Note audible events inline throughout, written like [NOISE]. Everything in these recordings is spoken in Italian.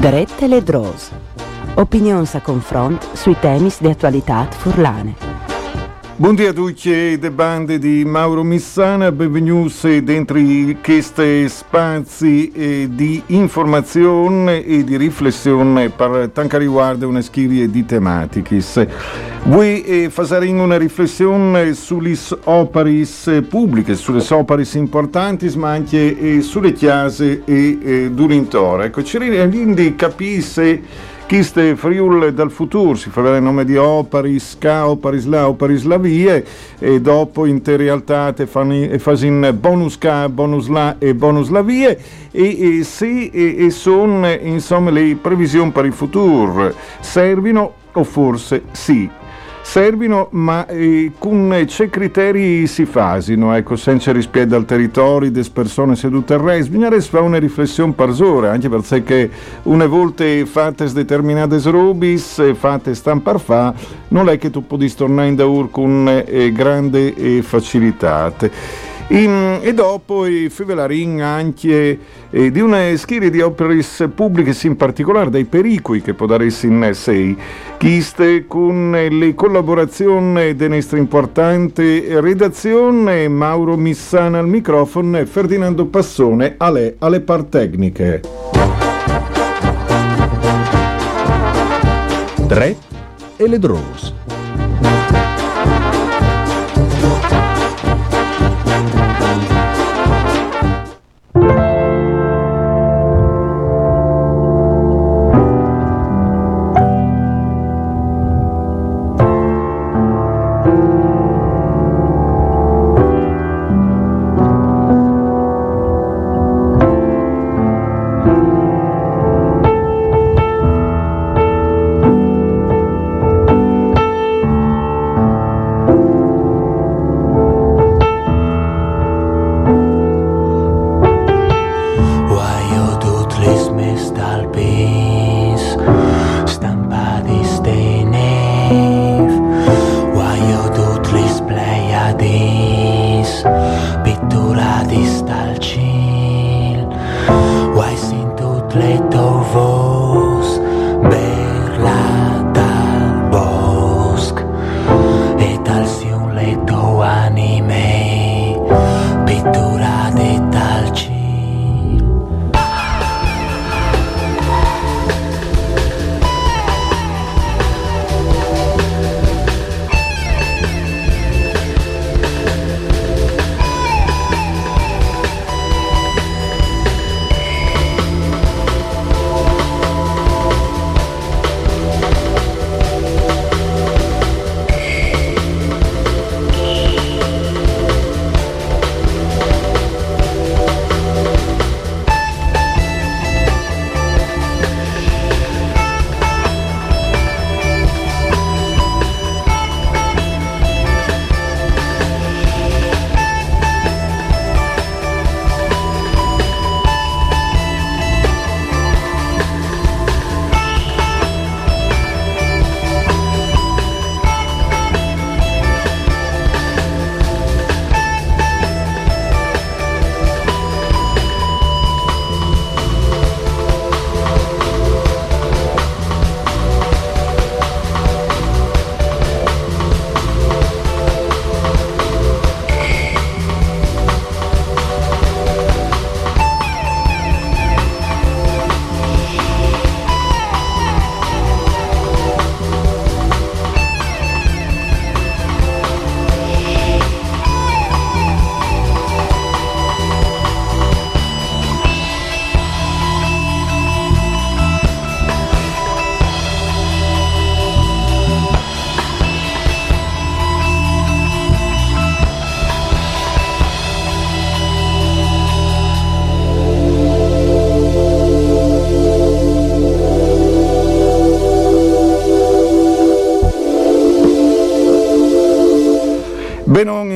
Drette le Dros. Opinions a confront sui temi di attualità furlane. Buongiorno a tutti le bande di Mauro Missana, benvenuti dentro questi spazi eh, di informazione e di riflessione per tanto riguarda una serie di tematiche. Vuoi eh, fare una riflessione sulle opere pubbliche, sulle opere importanti, ma anche eh, sulle chiese e eh, durintore. Ecco, ci quindi capire Chiste Friul dal futuro, si fa il nome di Oparis, Ca, Oparis La, Oparis La Vie e dopo in te realtà te fanno bonus Ca, bonus La e bonus La Vie e, e se e, e sono insomma le previsioni per il futuro servino o forse sì servino, ma eh, con c'è criteri si fasino, ecco, senza rispetto al territorio, delle persone sedute al resto, bisogna fare una riflessione per ore, anche perché una volta fatte determinate robis, fatte stampar fa, non è che tu puoi tornare in daur con eh, grande eh, facilità. In, e dopo i Fevelarin anche eh, di una serie di opere pubbliche, in particolare dai pericoli che può dare in sei, chiste con le collaborazioni della nostra importante redazione, Mauro Missana al microfono e Ferdinando Passone alle, alle par tecniche. Tre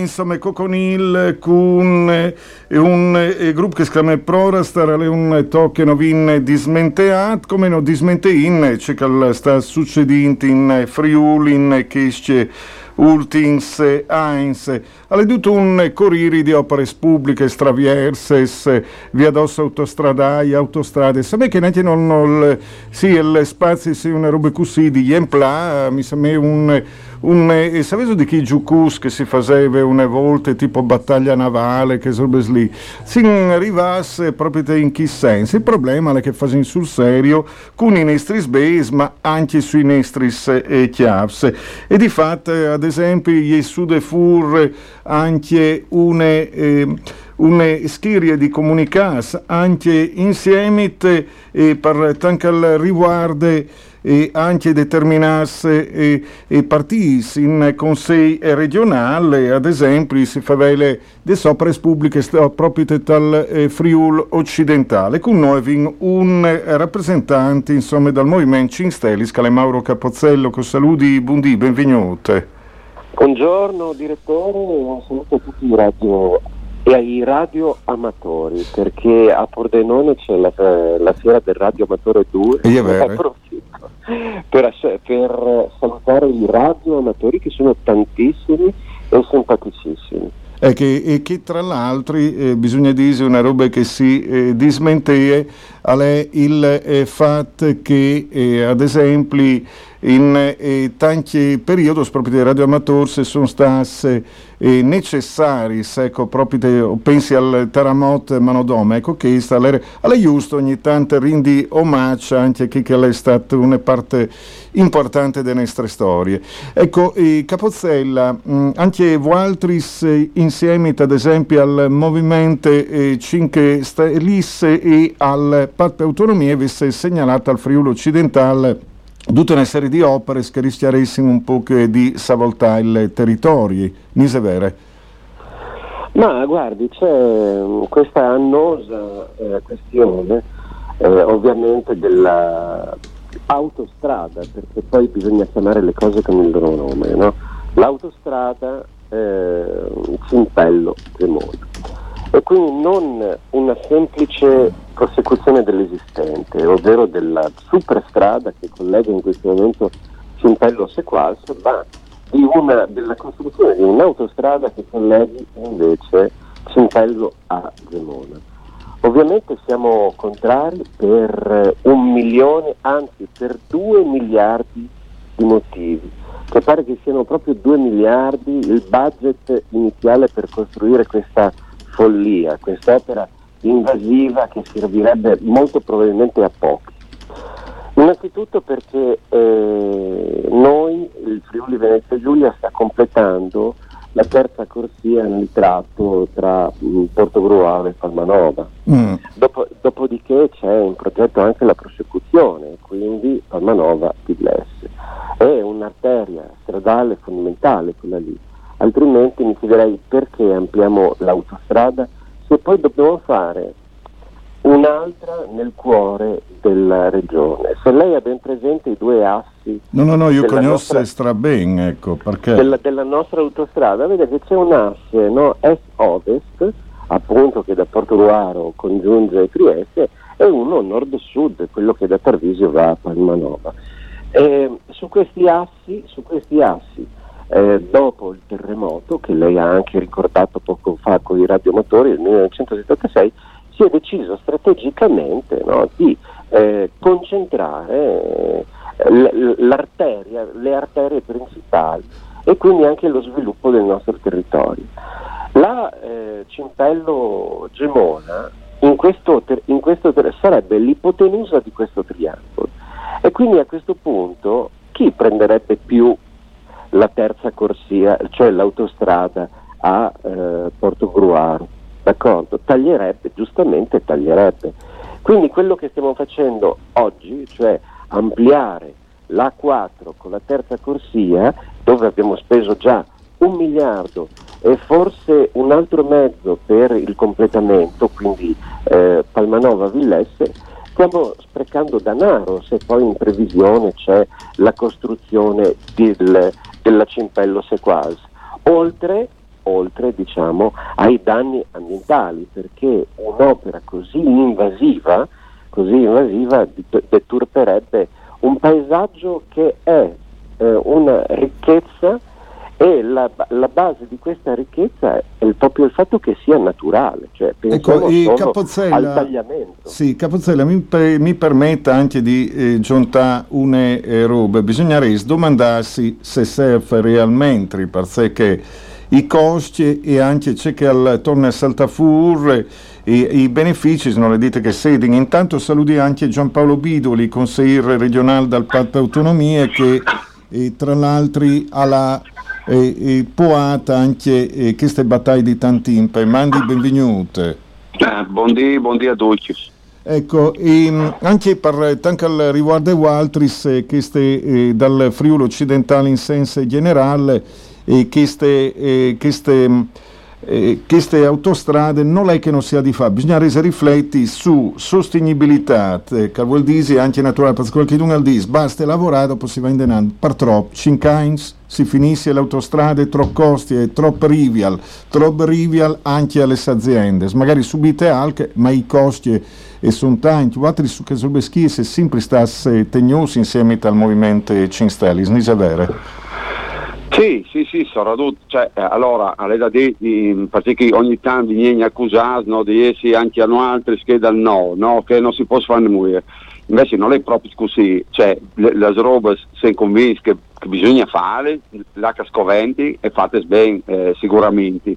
insomma Coconil con un gruppo che si chiama Prorastar è un tocche novin dismenteat come no dismentein c'è che sta succedendo in Friuli in Chesce Ultins Heinz. Ha veduto un corriri di opere pubbliche stravierses, via d'osso autostradai, autostrade. Sapete che neanche non, non sì, il spazio sia una roba così di Jempla, mi sembra un un, eh, sapete di chi giucus che si faceva una volta tipo battaglia navale, che sono lì, si arrivasse proprio in chi senso. Il problema è che facciamo sul serio con i nostri sbase, ma anche sui nostri eh, chiaps. E di fatto, ad esempio, gli sude fur anche una... Eh, una schiria di comunicas anche insieme eh, per tanto riguardo e anche determinasse e, e partiti in consigli regionali, ad esempio si fa le opere pubbliche proprio dal eh, Friul occidentale, con noi un rappresentante insomma, dal Movimento Cinstelli, Scale Mauro Capozzello, con saluti, buondì, benvenuti. Buongiorno direttore, un saluto a tutti i radio e ai radio amatori perché a Pordenone c'è la, la fiera del radio amatore 2 e approfitto per, per salutare i radio amatori che sono tantissimi e simpaticissimi. E che, e che, tra l'altro eh, bisogna dire una roba che si eh, dismentea è il eh, fatto che eh, ad esempio in eh, tanti periodi proprio dei radioamatori sono stati necessari, ecco, proprio pensi al terremoto Manodome, ecco che sta alla giusto ogni tanto rindi omaggio anche a chi che è stato una parte importante delle nostre storie. Ecco, Capozzella, mm, anche eh, insieme ad esempio al Movimento eh, 5 Stelle e al Patto Autonomia avesse segnalato al Friuli occidentale tutta una serie di opere che rischiaressero un po' di savoltare i territori, mise vere? Ma guardi, c'è mm, questa annosa eh, questione eh, ovviamente dell'autostrada, perché poi bisogna chiamare le cose con il loro nome, no? L'autostrada eh, Cimpello Cremona e quindi non una semplice prosecuzione dell'esistente, ovvero della superstrada che collega in questo momento Cimpello a Sequas, ma una, della costruzione di un'autostrada che colleghi invece Cimpello a Gemona. Ovviamente siamo contrari per un milione, anzi per due miliardi di motivi, che pare che siano proprio due miliardi il budget iniziale per costruire questa follia, quest'opera invasiva che servirebbe molto probabilmente a pochi. Innanzitutto perché eh, noi, il Friuli Venezia Giulia, sta completando la terza corsia nel tratto tra mm, Portogruaro e Palmanova. Mm. Dopo, dopodiché c'è in progetto anche la prosecuzione, quindi Palmanova-Piglesse. È un'arteria stradale fondamentale quella lì altrimenti mi chiederei perché ampliamo l'autostrada se poi dobbiamo fare un'altra nel cuore della regione. Se lei ha ben presente i due assi... No, no, no, io conosco nostra... ben, ecco, perché... Della, della, nostra autostrada, vede che c'è un asse no, est-ovest, appunto che da Portogruaro congiunge Trieste, e uno nord-sud, quello che da Tarvisio va a Palmanova. E su questi assi, su questi assi eh, dopo il terremoto, che lei ha anche ricordato poco fa con i radiomotori del 1976, si è deciso strategicamente no, di eh, concentrare eh, le arterie principali e quindi anche lo sviluppo del nostro territorio. La eh, Cimpello Gemona in questo, in questo, sarebbe l'ipotenusa di questo triangolo e quindi a questo punto chi prenderebbe più la terza corsia, cioè l'autostrada a eh, Portogruaro, d'accordo? Taglierebbe, giustamente taglierebbe. Quindi quello che stiamo facendo oggi, cioè ampliare l'A4 con la terza corsia, dove abbiamo speso già un miliardo e forse un altro mezzo per il completamento, quindi eh, Palmanova-Villesse, stiamo sprecando denaro se poi in previsione c'è la costruzione del, della Cimpello Sequas, oltre, oltre diciamo, ai danni ambientali, perché un'opera così invasiva, così invasiva deturperebbe un paesaggio che è eh, una ricchezza e la, la, base di questa ricchezza è proprio il fatto che sia naturale, cioè ecco, Capozzella, al tagliamento. Sì, Capozzella mi, mi permetta anche di eh, giuntare una eh, roba, bisognerebbe domandarsi se serve realmente, perché i costi e anche c'è che al, torna a saltafur i, i benefici sono le dite che sedono. Intanto saluti anche Giampaolo Bidoli, consigliere regionale dal Patto Autonomie che e, tra l'altro alla e, e poata anche queste battaglie di Tantimpe. Mandi benvenute. Eh, buondì, buondì a tutti. Ecco, e, anche per tanto riguardo Waltris, eh, queste, eh, dal Friuli occidentale in senso generale, eh, queste, eh, queste eh, queste autostrade non è che non sia di fare, bisogna riflettere su sostenibilità, eh, che vuol dire anche naturale, perché qualcuno dice basta lavorare, dopo si va in denaro, per troppo, 5 anni si finisce l'autostrada, troppo costi, è troppo rivial, troppo rivial anche alle aziende, magari subite anche, ma i costi e sono tanti, altri su che sono se sempre stasse tegnosi insieme al movimento 5 Stelle, non è vero? Sì, sì, sì, soprattutto, cioè, eh, allora, alle da dire, perché ogni tanto viene accusato no, di essere anche a altri che dal no, no, che non si può fare nulla. Invece non è proprio così, cioè, le, le robe sono convinti che, che, bisogna fare, la scoventi e fate bene eh, sicuramente.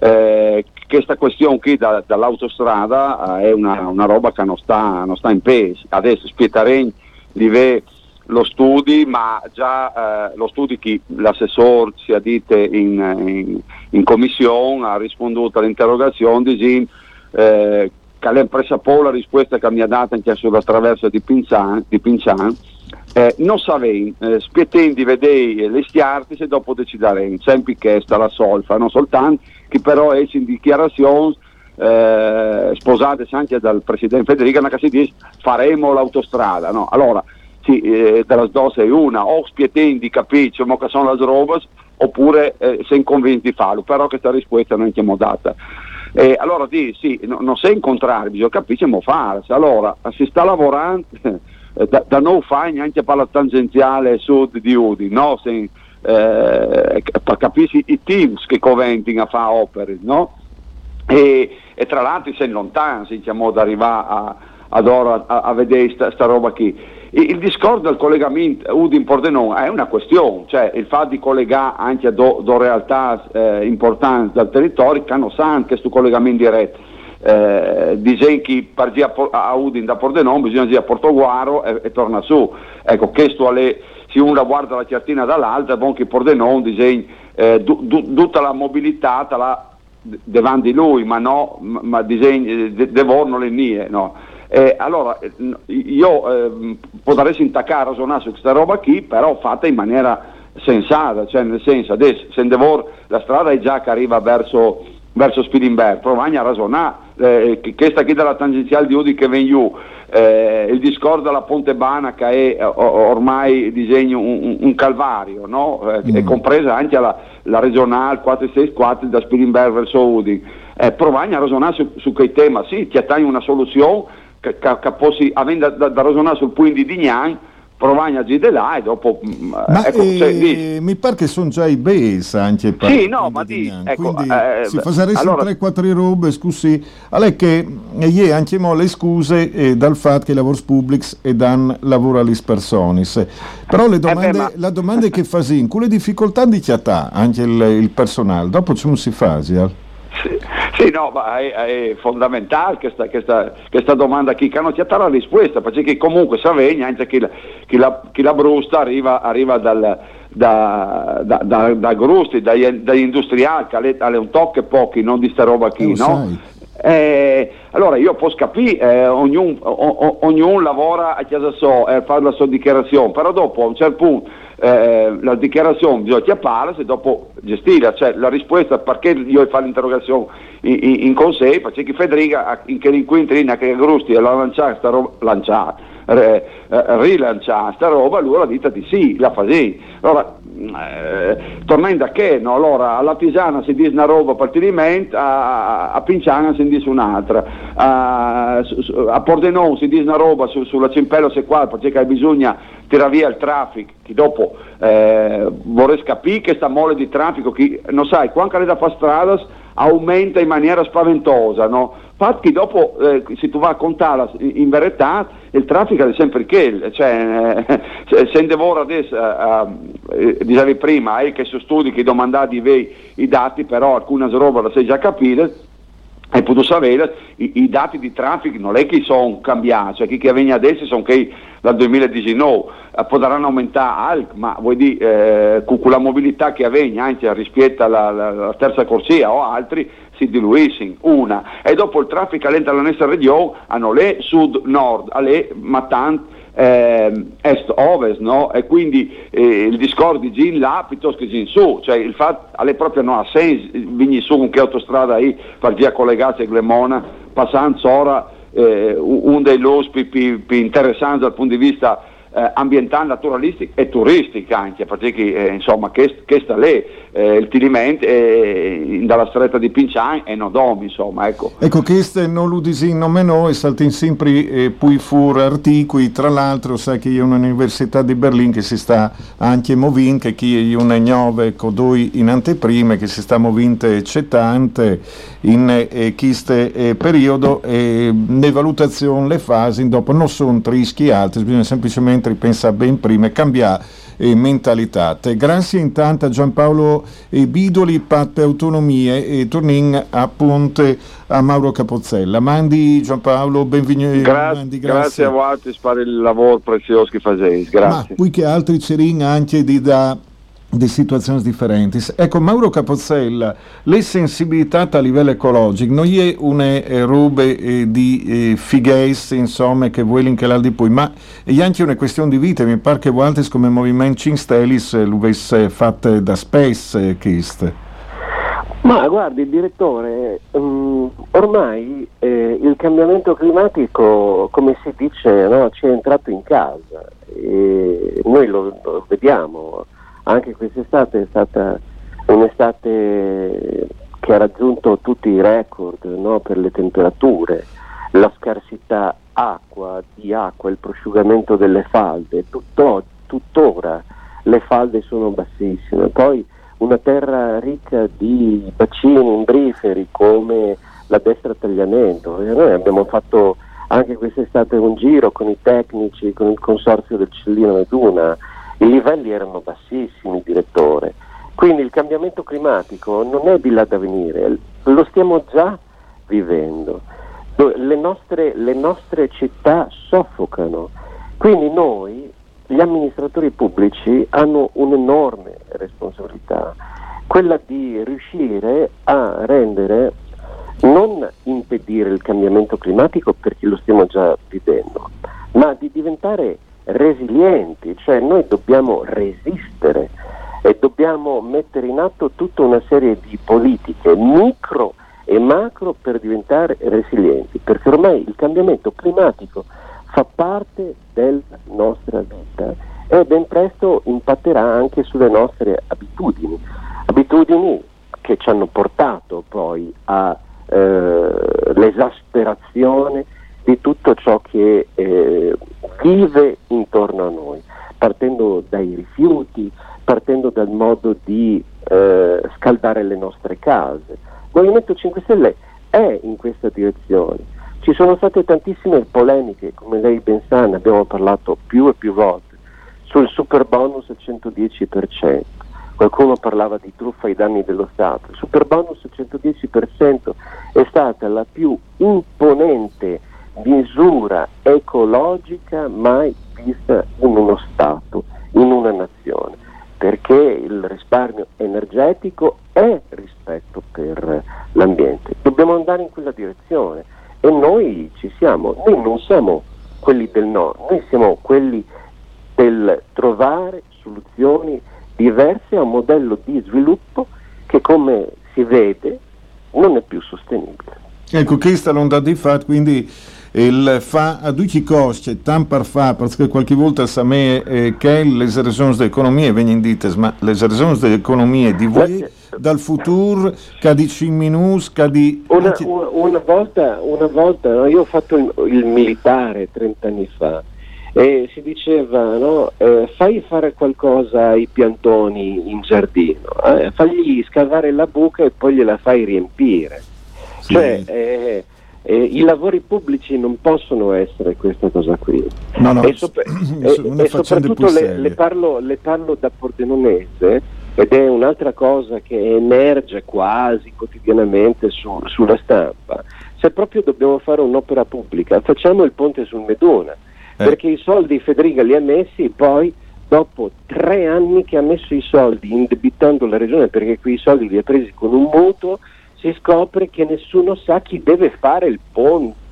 Eh, questa questione qui da, dall'autostrada eh, è una, una, roba che non sta, non sta in peso. Adesso spietterei di vedere lo studi, ma già eh, lo studi che l'assessore si dite in, in, in, commissione ha risposto all'interrogazione dicendo eh, che l'ha presa la risposta che mi ha dato anche sulla traversa di Pincian, di Pincian eh, non sapevo, eh, spiettendo di vedere le stiarti e dopo decideremo, sempre che sta la solfa, non soltanto che però è in dichiarazione eh, sposate anche dal Presidente Federica, che si dice faremo l'autostrada, no? Allora, sì, eh, della dose è una, o spietendi capisci ma che sono le robe, oppure eh, convinti di farlo, però questa risposta non è data. Eh, allora di, sì, no, non sei incontrare, bisogna capire come fare. Allora, si sta lavorando eh, da, da non fare neanche per la tangenziale sud di Udi, no? Se, eh, per capire i teams che convengono a fare opere, no? E, e, tra l'altro sei lontano, si chiamò ad arrivare a, ad ora a, a vedere questa roba qui. Il discorso del collegamento Udin-Pordenone è una questione, cioè il fatto di collegare anche a due realtà eh, importanti del territorio che hanno sanno questo collegamento diretto. Eh, dice che per a Udin da Pordenone bisogna andare a Portoguaro e, e torna su. Ecco, questo alle, se uno guarda la certina dall'altra, buon che Pordenone dice eh, du, du, tutta la mobilità la davanti a lui, ma no, ma, ma disegni, eh, de, devono le mie, no. Eh, allora, eh, io eh, potrei intaccare, ragionare su questa roba qui, però fatta in maniera sensata, cioè nel senso, adesso, se devor, la strada è già che arriva verso, verso Spilimberg, provagna a ragionare, eh, questa qui della tangenziale di Udi che viene giù, eh, il discorso della Ponte Bana che è eh, ormai disegno un, un calvario, no? eh, mm. è compresa anche la, la regionale 464 da Spilimberg verso Udi. Eh, provagna a ragionare su, su quei temi, sì, ti attagli una soluzione che, che fossi, avendo da, da ragionare sul punto di Dignan, provagna a girare là e dopo mm, ma ecco, eh, cioè, mi pare che sono già i base anche per sì no ma di, ecco, quindi eh, si fa allora, 3-4 robe scusi. Allora che ieri anche mo le scuse eh, dal fatto che i lavori pubblici e dan lavoro alle persone però le domande, eh beh, ma... la domanda è che fa sì, con le difficoltà di chi ha anche il, il personale dopo come si fa sì, sì, no, ma è, è fondamentale questa, questa, questa, domanda qui, che non c'è la risposta, perché comunque Savegna, anche chi la, chi la, chi la brusta, arriva, arriva dal, da, da, da, da Grusti, dagli, dagli industriali, che ha un tocco e pochi, non di sta roba qui, eh, no? Eh, allora io posso capire, eh, ognuno, ognuno, lavora a casa sua e fa la sua dichiarazione, però dopo a un certo punto eh, la dichiarazione bisogna chiapparla e dopo gestirla, cioè la risposta perché io fare l'interrogazione in, in, in consiglio, perché Federica in che incontri che Grusti l'ha lanciata, lanciata eh, rilanciare sta roba, allora dite di sì, la fasi. Allora, eh, tornando a che, no? allora alla Tisana si dice una roba partenimento, a, a Pinciana si dice un'altra, a, a Pordenone si dice una roba su, sulla Cimpello se qua perché bisogna tirare via il traffico, che dopo eh, vorrei capire che sta mole di traffico, chi, non sai, quando è da fare strada aumenta in maniera spaventosa, no? Infatti dopo, eh, se tu vai a contare in verità, il traffico è sempre che, cioè, eh, [LAUGHS] se devora adesso, eh, eh, dicevi prima, eh, che su studi che domandati i dati, però alcune roba la sei già capite, hai potuto sapere i, i, dati di traffico non è che sono cambiati, cioè chi che viene adesso sono che dal 2019 eh, potranno aumentare, ma vuoi dire eh, con la mobilità che avviene anche rispetto alla, alla, terza corsia o altri si diluiscono, una, e dopo il traffico all'interno regione hanno le sud-nord, le ma tanto eh, est-ovest, no? e quindi eh, il discorso di Gin là piuttosto che Gin su, cioè il fatto alle proprie non ha senso, vigni su con che autostrada lì per via collegata a Glemona, passando ora eh, uno dei lospi più interessanti dal punto di vista eh, ambientale, naturalistica e turistica anche, perché eh, insomma che, che sta lì, eh, il Tilimento eh, dalla stretta di Pincian e Nodomi, insomma, ecco. Ecco, questo non lo dicono meno e saltin sempre eh, poi fur articoli, tra l'altro sai che è un'università di Berlino che si sta anche muovendo, che chi è una nuove codoi in anteprime, che si sta muovendo cettante in eh, questo eh, periodo e le valutazioni, le fasi, dopo non sono rischi alti, bisogna semplicemente ripensare ben prima e cambiare eh, mentalità. Grazie intanto a Giampaolo eh, Bidoli, Pat Autonomie e tornin appunto a Mauro Capozzella. Mandi Giampaolo, benvenuto. Gra- Mandi, grazie. grazie. a voi per il lavoro prezioso che fate. Grazie. Ma qui che altri cerin anche di da di situazioni differenti. Ecco, Mauro Capozzella, le sensibilità a livello ecologico non è una eh, roba eh, di eh, fighesse, insomma, che vuoi l'inchelare di poi, ma è anche una questione di vita. Mi pare che voi come Movimento Cinstelis lo avesse fatto da spesse, questo. Ma guardi, direttore, um, ormai eh, il cambiamento climatico, come si dice, no, ci è entrato in casa. E noi lo, lo vediamo anche quest'estate è stata un'estate che ha raggiunto tutti i record no, per le temperature, la scarsità acqua, di acqua, il prosciugamento delle falde, tutto, tuttora le falde sono bassissime. Poi una terra ricca di bacini imbriferi come la destra tagliamento. E noi abbiamo fatto anche quest'estate un giro con i tecnici, con il consorzio del Cellino Meduna i livelli erano bassissimi, direttore. Quindi il cambiamento climatico non è di là da venire, lo stiamo già vivendo. Le nostre, le nostre città soffocano. Quindi noi, gli amministratori pubblici, hanno un'enorme responsabilità, quella di riuscire a rendere, non impedire il cambiamento climatico perché lo stiamo già vivendo, ma di diventare resilienti, cioè noi dobbiamo resistere e dobbiamo mettere in atto tutta una serie di politiche micro e macro per diventare resilienti, perché ormai il cambiamento climatico fa parte della nostra vita e ben presto impatterà anche sulle nostre abitudini, abitudini che ci hanno portato poi all'esasperazione eh, di tutto ciò che eh, vive intorno a noi, partendo dai rifiuti, partendo dal modo di eh, scaldare le nostre case. Il Movimento 5 Stelle è in questa direzione. Ci sono state tantissime polemiche, come lei ben sa, ne abbiamo parlato più e più volte, sul super bonus al 110%. Qualcuno parlava di truffa ai danni dello Stato. Il super bonus al 110% è stata la più imponente misura ecologica mai vista in uno Stato, in una nazione, perché il risparmio energetico è rispetto per l'ambiente. Dobbiamo andare in quella direzione e noi ci siamo, noi non siamo quelli del no, noi siamo quelli del trovare soluzioni diverse a un modello di sviluppo che come si vede non è più sostenibile. Ecco, questa l'onda di fatto, quindi il fa a i costi, tan per fa, perché qualche volta sa me eh, che le ragioni dell'economia vengono dite, ma le ragioni dell'economia di voi dal futuro, che di 5 minuti, che di... Una, una, una, volta, una volta no, io ho fatto il, il militare 30 anni fa e si diceva no, eh, fai fare qualcosa ai piantoni in giardino, eh, fagli scavare la buca e poi gliela fai riempire. Sì. Cioè, eh, eh, I lavori pubblici non possono essere questa cosa qui. No, no, e, sop- [CLEARS THROAT] e, e soprattutto le, le, parlo, le, parlo, da pordenonese ed è un'altra cosa che emerge quasi quotidianamente su, sulla stampa. Se proprio dobbiamo fare un'opera pubblica, facciamo il ponte sul Medona eh. perché i soldi Federica li ha messi poi dopo tre anni che ha messo i soldi indebitando la regione perché quei soldi li ha presi con un mutuo si scopre che nessuno sa chi deve fare il ponte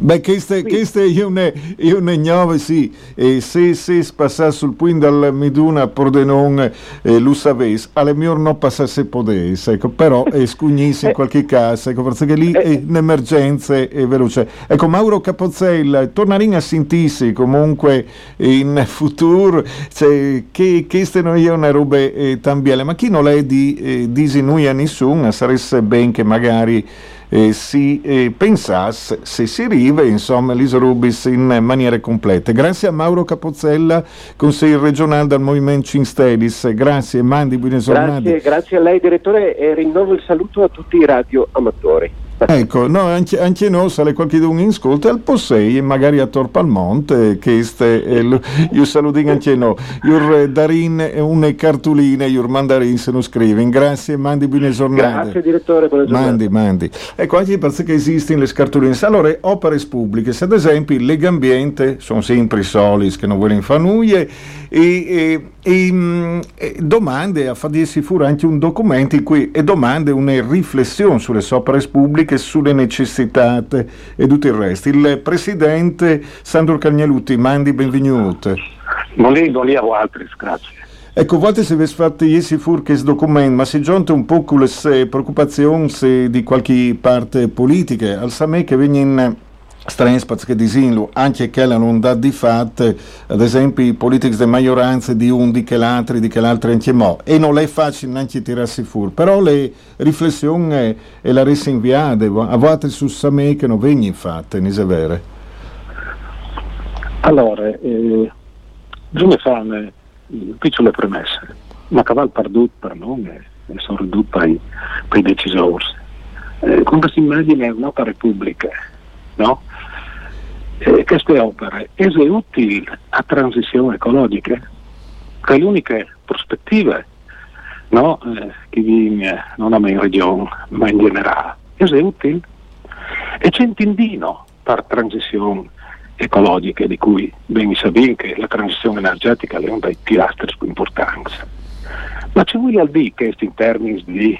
Beh, queste, queste io, ne, io ne ignoro, sì, e se, se passasse sul punto dal Miduna a Pordenon eh, lo sapesse, alle mie non passasse potesse, ecco, però è scugnisse in eh. qualche caso, ecco, perché lì è in emergenze e veloce. Ecco, Mauro Capozzella, torneremo a sentirsi comunque in futuro, cioè, che queste non è una roba eh, tan belle, ma chi non è di eh, disi noi a nessuno, sarebbe ben che magari eh, si eh, pensasse se si arriva insomma l'Isorubis in maniera completa. Grazie a Mauro Capozzella, consigliere regionale del Movimento Cinstelis, grazie Mandi, buone Grazie, grazie a lei direttore e rinnovo il saluto a tutti i radioamatori. Ecco, no, anche, anche noi, se qualche un ascolta, al Possei, magari a Torpalmonte, che ste, eh, io saluto anche noi, io darin una cartolina, io mandarin se non scrivi, grazie, mandi buone giornate. Grazie direttore, buona giornata. Mandi, mandi. Ecco, anche perché esistono le cartoline, allora, opere pubbliche, se ad esempio Legambiente, sono sempre i solis che non vogliono fare nulla, e, e, e, mm, domande a farsi fuori anche un documento in cui e domande una riflessione sulle opere pubbliche, sulle necessità e tutto il resto. Il presidente Sandro Cagnalutti, mandi benvenuto. Buongiorno a voi, grazie. Ecco, a volte si è fatto ieri fuori questo documento, ma si giunta un po' con le preoccupazioni di qualche parte politica, al Samè che vengono Strenspaz che disinlu, anche che non dà di fatto, ad esempio i politici di maggioranza di un di che l'altro, di che l'altro anche mo, e non è facile neanche tirarsi fuori, però le riflessioni e, la resa inviate, a volte su Samè che non vengono fatte, non è vero? Allora, eh, bisogna fare piccole premesse, ma caval perdut per non è, sono ridotti per, i decisori. Eh, quando si immagina un'opera pubblica, no? Eh, queste opere sono utili a transizione ecologica, che è l'unica prospettiva no? eh, che viene non a in regione ma in generale, sono utili e c'è un tindino per transizione ecologica di cui ben sapete che la transizione energetica è uno dei pilastri più importanti. Ma ci vuole dire che in termini di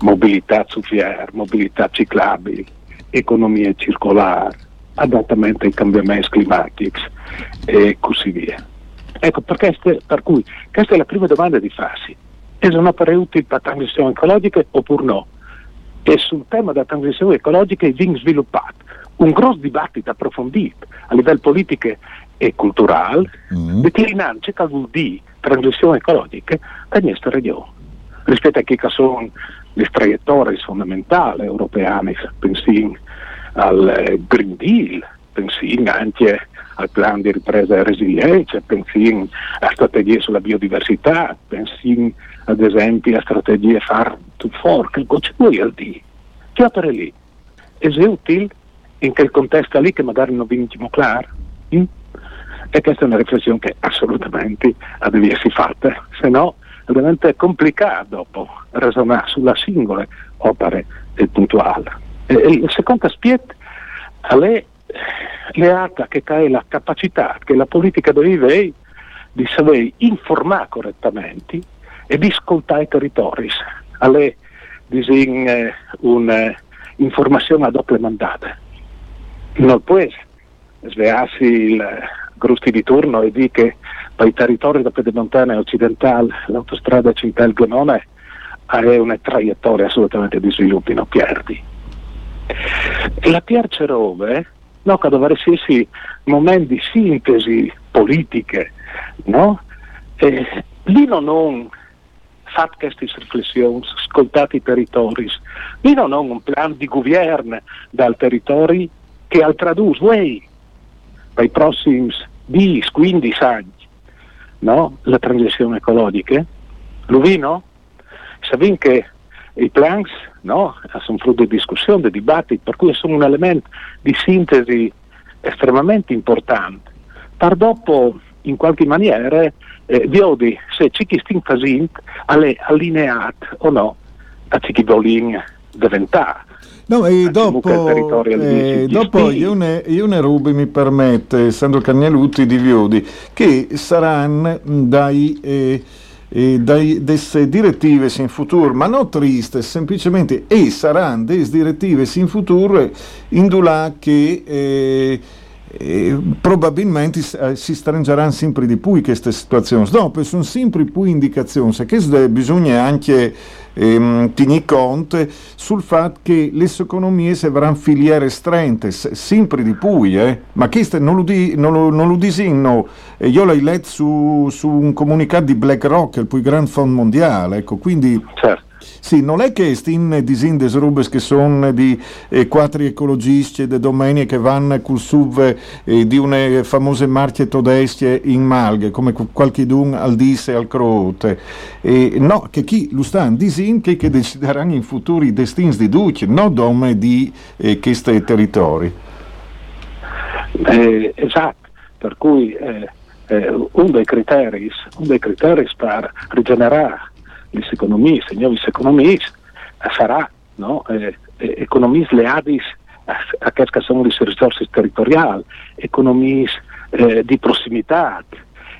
mobilità su fier, mobilità ciclabile, economia circolare, adattamento ai cambiamenti climatici e così via. Ecco, queste, per cui questa è la prima domanda di farsi. È un'opera utile per la transizione ecologica oppure no? E sul tema della transizione ecologica viene sviluppato un grosso dibattito approfondito a livello politico e culturale, mm. declinando che vuol dire transizione ecologica per questa regione. Rispetto a che sono le traiettorie fondamentali europee, pensiamo al eh, Green Deal, pensiamo anche al piano di ripresa e resilienza, pensiamo a strategie sulla biodiversità, pensiamo ad esempio a strategie far to fork, c'è poi al D. Che opere lì? È utile in quel contesto lì che magari non vinciamo chiaro? Mm? E questa è una riflessione che assolutamente deve essere fatta, se no diventa complicato dopo ragionare sulla singola opera puntuale. Il secondo aspetto è l'altra che è la capacità che la politica deve avere di sapere informare correttamente e di ascoltare i territori. È eh, un'informazione a doppia mandata. Non può svegliarsi il grusti di turno e dire che per i territori da pedemontana occidentale l'autostrada Cintel-Glenone ha una traiettoria assolutamente di sviluppo, non perdi. La terza roba no? che dovrebbe esserci momenti di sintesi politiche, no? E lì non ho fatto queste riflessioni, ascoltato i territori, lì non ho un piano di governo dal territorio che al tradus, wey, per prossimi 10, 15 anni, no? la transizione ecologica. Lo vino? Sapete che i plans no? sono frutto di discussione, di dibattito, per cui sono un elemento di sintesi estremamente importante. Per dopo, in qualche maniera, eh, vedi se ci chi stiamo facendo è allineato o no a che vogliono diventare. No, e dopo, eh, dopo io, ne, io ne rubi, mi permette, Sandro Cagnelutti di Viodi, che saranno dai... Eh, eh, dai, desse direttive in futuro, ma non triste, semplicemente e saranno delle direttive in futuro indulà che eh, eh, probabilmente eh, si stringeranno sempre di più queste situazioni. Dopo sono sempre più indicazioni che bisogna anche ehm, tenere conto sul fatto che le economie saranno filiere strette, sempre di più, eh? ma questo non lo, di, non lo, non lo disinno, eh, io l'ho letto su, su, un comunicato di BlackRock, il più grande fondo mondiale, ecco, quindi... Certo. Sì, non è che stin disin rubes che sono di eh, quattro ecologisti de domenica che vanno col sub eh, di una famose marche tedesche in malghe, come qualche dun al disse al crote. Eh, no, che chi lo stanno disin che, che decideranno in futuri destini di duce, non dome di eh, questi territori. Eh, esatto, per cui eh, eh, uno dei criteri, un dei criteri per rigenerare les economies, les noves economies, sarà no? eh, eh, economies leadis a, che sono le risorse territoriali, economies eh, di prossimità,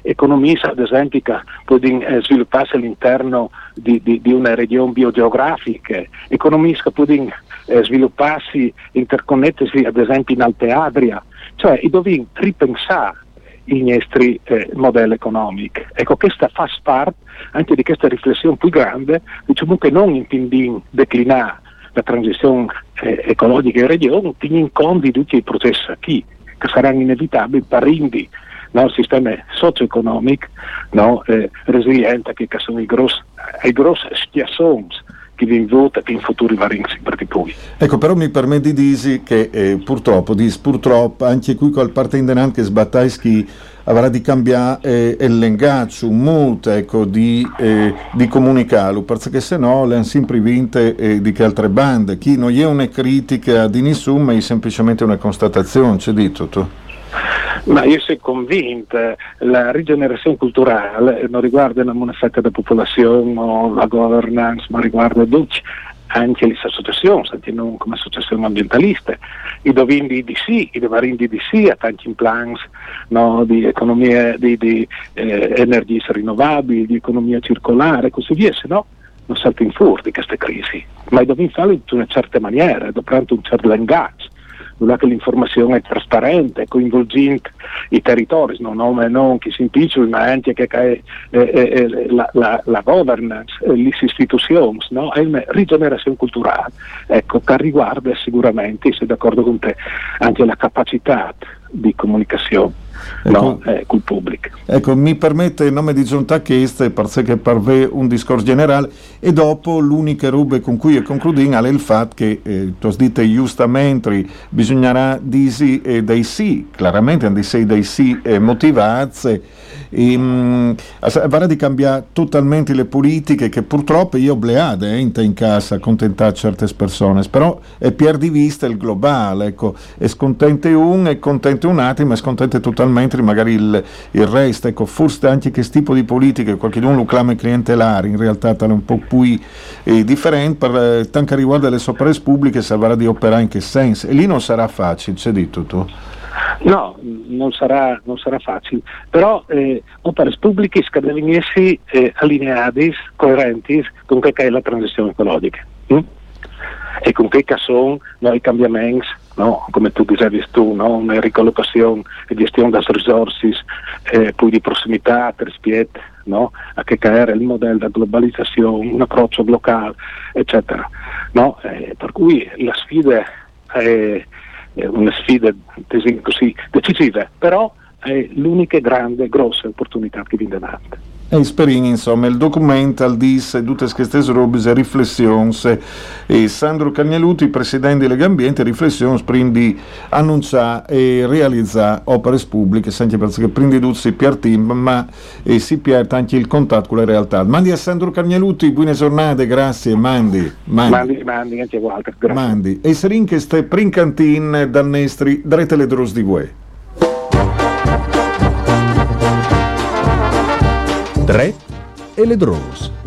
economie ad esempio che possono eh, svilupparsi all'interno di, di, di, una regione biogeografica, economie che possono eh, svilupparsi, interconnettersi ad esempio in Alte Adria, cioè dobbiamo ripensare i nostri eh, modelli economici. Ecco, questa fa parte anche di questa riflessione più grande, diciamo che non intendin declinare la transizione eh, ecologica in regione, in conto di tutti i processi qui, che saranno inevitabili per rendere no, sistema socio-economico no, eh, resiliente, che sono i grossi, i grossi stiassoni che vi vota che in futuro va sempre di più. Ecco, però mi permette di dire che eh, purtroppo, dis, purtroppo, anche qui col partendente che sbattaischi avrà di cambiare eh, il linguaggio molto ecco, di, eh, di comunicarlo, perché se no le hanno sempre vinte eh, di che altre bande. Chi non è una critica di nessuno, ma è semplicemente una constatazione, c'è detto tu. Ma io sono convinto che la rigenerazione culturale non riguarda una fetta della popolazione la governance, ma riguarda tutti, anche le associazioni, anche non come associazioni ambientaliste, i dovindi di sì, i devarindi di sì, a tanti plans no, di economia, di, di eh, energie rinnovabili, di economia circolare e così via, se no non saltiamo fuori di queste crisi, ma dobbiamo farlo in una certa maniera, dovremmo un certo linguaggio è che l'informazione è trasparente, coinvolgente i territori, non nome non chi si impiccia, ma anche che è, è, è, la, la, la, governance, le istituzioni, no? è una rigenerazione culturale, ecco, che riguarda sicuramente, sei d'accordo con te, anche la capacità di comunicazione ecco, no, eh, col pubblico. Ecco, mi permette in nome di Giunta Chieste, perché per me un discorso generale, e dopo l'unica roba con cui concludiamo è il fatto che, eh, tu detto giustamente, bisognerà dire eh, dei sì, chiaramente dei sì, dei sì eh, motivati, e, mh, avrà di cambiare totalmente le politiche che purtroppo io bleade eh, in casa accontentare certe persone, però è per di vista il globale, ecco, è scontente un, è contento un attimo, è scontente totalmente magari il, il resto, ecco, forse anche che tipo di politiche, qualcuno lo clama clientelare, in realtà è un po' più eh, differente, per eh, tanto riguarda le sopra pubbliche, si avrà di operare in che senso, e lì non sarà facile, c'è detto tu. No, non sarà, non sarà facile, però eh, opere pubbliche devono essere eh, allineate, coerenti con che è la transizione ecologica hm? e con che sono no, i cambiamenti, no? come tu dicevi tu, no? una ricollocazione e gestione delle risorse, eh, poi di prossimità, rispetto no? a che era il modello della globalizzazione, un approccio locale, eccetera. No? Eh, per cui la sfida è una sfida così decisiva, però è l'unica grande, grossa opportunità che viene davanti. E sperini, insomma, il documental disse tutte queste robe e riflessioni e Sandro Cagnaluti, presidente di Lega Ambiente, riflessioni prima di annunciare e realizzare opere pubbliche, anche perché prima di tutto si pierde ma e si pierde anche il contatto con la realtà. Mandi a Sandro Cagnaluti, buone giornate, grazie, mandi. Mandi, mandi, mandi anche a Walter, grazie. Mandi. E Serin che stai princantin dannestri, drete le dros di guè. Dre e le Drus.